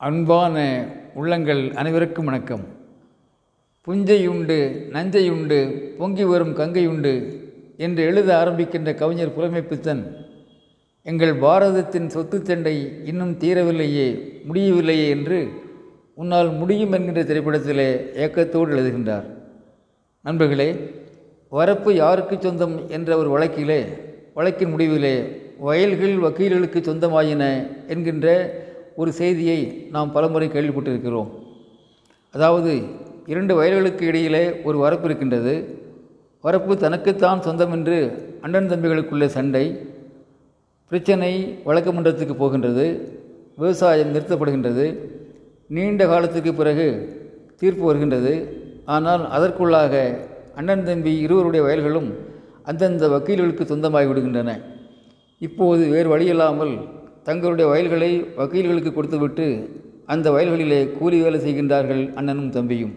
அன்பான உள்ளங்கள் அனைவருக்கும் வணக்கம். புஞ்சையுண்டு நஞ்சையுண்டு பொங்கி வரும் கங்கையுண்டு என்று எழுத ஆரம்பிக்கின்ற கவிஞர் புலமைப்பித்தன் எங்கள் பாரதத்தின் சொத்து சண்டை இன்னும் தீரவில்லையே முடியவில்லையே என்று உன்னால் முடியும் என்கின்ற திரைப்படத்திலே ஏக்கத்தோடு எழுதுகின்றார். நண்பர்களே வரப்பு யாருக்கு சொந்தம் என்ற ஒரு வழக்கிலே வழக்கின் முடிவிலே வயல்கள் வக்கீல்களுக்கு சொந்தமாயின என்கின்ற ஒரு செய்தியை நாம் பலமுறை கேள்விப்பட்டிருக்கிறோம். அதாவது இரண்டு வயல்களுக்கு இடையிலே ஒரு வரப்பு இருக்கின்றது. வரப்பு தனக்குத்தான் சொந்தம் என்று அண்ணன் தம்பிகளுக்குள்ள சண்டை பிரச்சனை வழக்கமன்றத்துக்கு போகின்றது விவசாயம் நிறுத்தப்படுகின்றது நீண்ட காலத்துக்கு பிறகு தீர்ப்பு வருகின்றது. ஆனால் அதற்குள்ளாக அண்ணன் தம்பி இருவருடைய வயல்களும் அந்தந்த வக்கீல்களுக்கு சொந்தமாகி விடுகின்றன இப்போது வேறு வழியில்லாமல் தங்களுடைய வயல்களை வக்கீல்களுக்கு கொடுத்துவிட்டு அந்த வயல்களிலே கூலி வேலை செய்கின்றார்கள் அண்ணனும் தம்பியும்.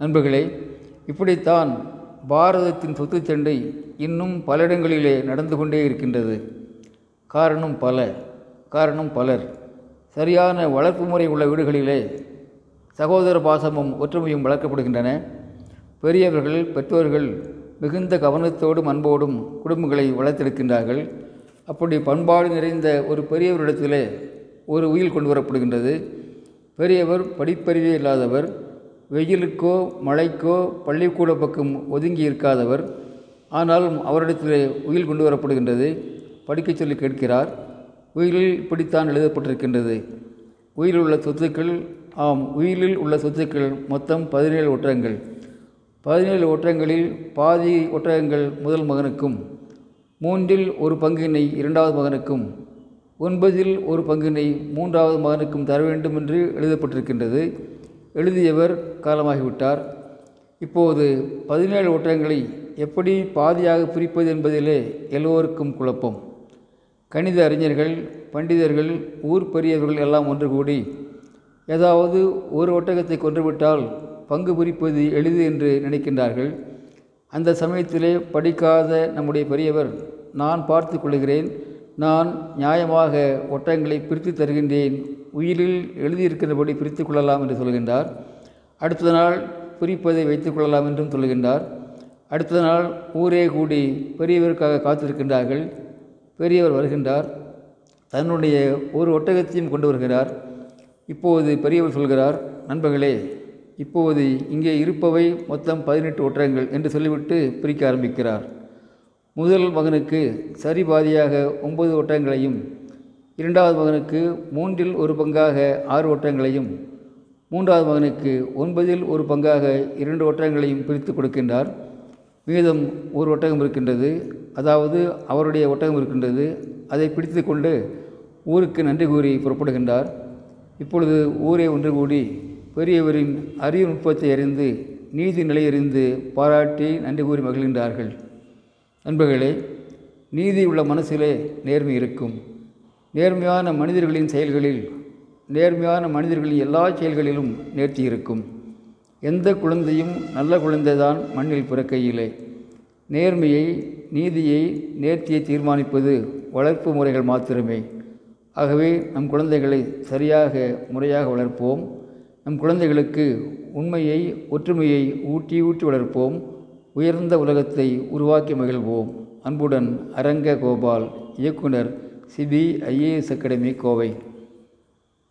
நண்பர்களே இப்படித்தான் பாரதத்தின் சொத்து சண்டை இன்னும் பல இடங்களிலே நடந்து கொண்டே இருக்கின்றது. காரணம் பல காரணம் பலர். சரியான வளர்ப்பு முறை உள்ள வீடுகளிலே சகோதர பாசமும் ஒற்றுமையும் வளர்க்கப்படுகின்றன. பெரியவர்கள் பெற்றோர்கள் மிகுந்த கவனத்தோடும் அன்போடும் குடும்பங்களை வளர்த்தெடுக்கின்றார்கள். அப்படி பண்பாடு நிறைந்த ஒரு பெரியவரிடத்திலே ஒரு உயில் கொண்டு வரப்படுகின்றது. பெரியவர் படிப்பறிவே இல்லாதவர் வெயிலுக்கோ மழைக்கோ பள்ளிக்கூட பக்கம் ஒதுங்கி இருக்காதவர் ஆனாலும் அவரிடத்திலே உயில் கொண்டு வரப்படுகின்றது. படிக்கச் சொல்லி கேட்கிறார். உயிலில் இப்படித்தான் எழுதப்பட்டிருக்கின்றது. உயிலில் உள்ள சொத்துக்கள் ஆம் உயிலில் உள்ள சொத்துக்கள் மொத்தம் பதினேழு ஒற்றங்கள் பதினேழு ஒற்றங்களில் பாதி ஒட்டகங்கள் முதல் மகனுக்கும் மூன்றில் ஒரு பங்கினை இரண்டாவது மகனுக்கும் ஒன்பதில் ஒரு பங்கினை மூன்றாவது மகனுக்கும் தர வேண்டும் என்று எழுதப்பட்டிருக்கின்றது. எழுதியவர் காலமாகிவிட்டார். இப்போது பதினேழு ஒட்டகங்களை எப்படி பாதியாக பிரிப்பது என்பதிலே எல்லோருக்கும் குழப்பம். கணித அறிஞர்கள் பண்டிதர்கள் ஊர் பெரியவர்கள் எல்லாம் ஒன்று கூடி ஏதாவது ஒரு ஒட்டகத்தை கொன்றுவிட்டால் பங்கு பிரிப்பது எளிது என்று நினைக்கின்றார்கள். அந்த சமயத்திலே படிக்காத நம்முடைய பெரியவர் நான் பார்த்து கொள்கிறேன் நான் நியாயமாக ஒட்டகங்களை பிரித்து தருகின்றேன். உயிரில் எழுதியிருக்கிறபடி பிரித்து கொள்ளலாம் என்று சொல்கின்றார். அடுத்த நாள் பிரிப்பதை வைத்துக் கொள்ளலாம் என்றும் சொல்கின்றார். அடுத்த நாள் ஊரே கூடி பெரியவருக்காக காத்திருக்கின்றார்கள். பெரியவர் வருகின்றார். தன்னுடைய ஒரு ஒட்டகத்தையும் கொண்டு வருகிறார். இப்போது பெரியவர் சொல்கிறார் நண்பர்களே இப்போது இங்கே இருப்பவை மொத்தம் பதினெட்டு ஒட்டகங்கள் என்று சொல்லிவிட்டு பிரிக்க ஆரம்பிக்கிறார். முதல் மகனுக்கு சரி பாதியாக ஒன்பது ஒட்டங்களையும் இரண்டாவது மகனுக்கு மூன்றில் ஒரு பங்காக ஆறு ஒட்டகங்களையும் மூன்றாவது மகனுக்கு ஒன்பதில் ஒரு பங்காக இரண்டு ஒட்டகங்களையும் பிரித்து கொடுக்கின்றார். மீதம் ஒரு ஒட்டகம் இருக்கின்றது. அதாவது அவருடைய ஒட்டகம் இருக்கின்றது. அதை பிடித்து கொண்டு ஊருக்கு நன்றி கூறி புறப்படுகின்றார். இப்பொழுது ஊரே ஒன்று கூடி பெரியவரின் அறிவு நுட்பத்தை அறிந்து நீதி நிலையறிந்து பாராட்டி நன்றி கூறி மகிழ்கின்றார்கள். நண்பர்களே நீதி உள்ள மனசிலே நேர்மை இருக்கும். நேர்மையான மனிதர்களின் செயல்களில் நேர்மையான மனிதர்களின் எல்லா செயல்களிலும் நேர்த்தி இருக்கும். எந்த குழந்தையும் நல்ல குழந்தைதான் மண்ணில் பிறக்கையிலே. நேர்மையை நீதியை நேர்த்தியை தீர்மானிப்பது வளர்ப்பு முறைகள் மாத்திரமே. ஆகவே நம் குழந்தைகளை சரியாக முறையாக வளர்ப்போம். நம் குழந்தைகளுக்கு உண்மையை ஒற்றுமையை ஊட்டி ஊட்டி வளர்ப்போம். உயர்ந்த உலகத்தை உருவாக்கி மகிழ்வோம். அன்புடன் அரங்க கோபால் இயக்குனர் சிபிஐஏஎஸ் அகாடமி கோவை.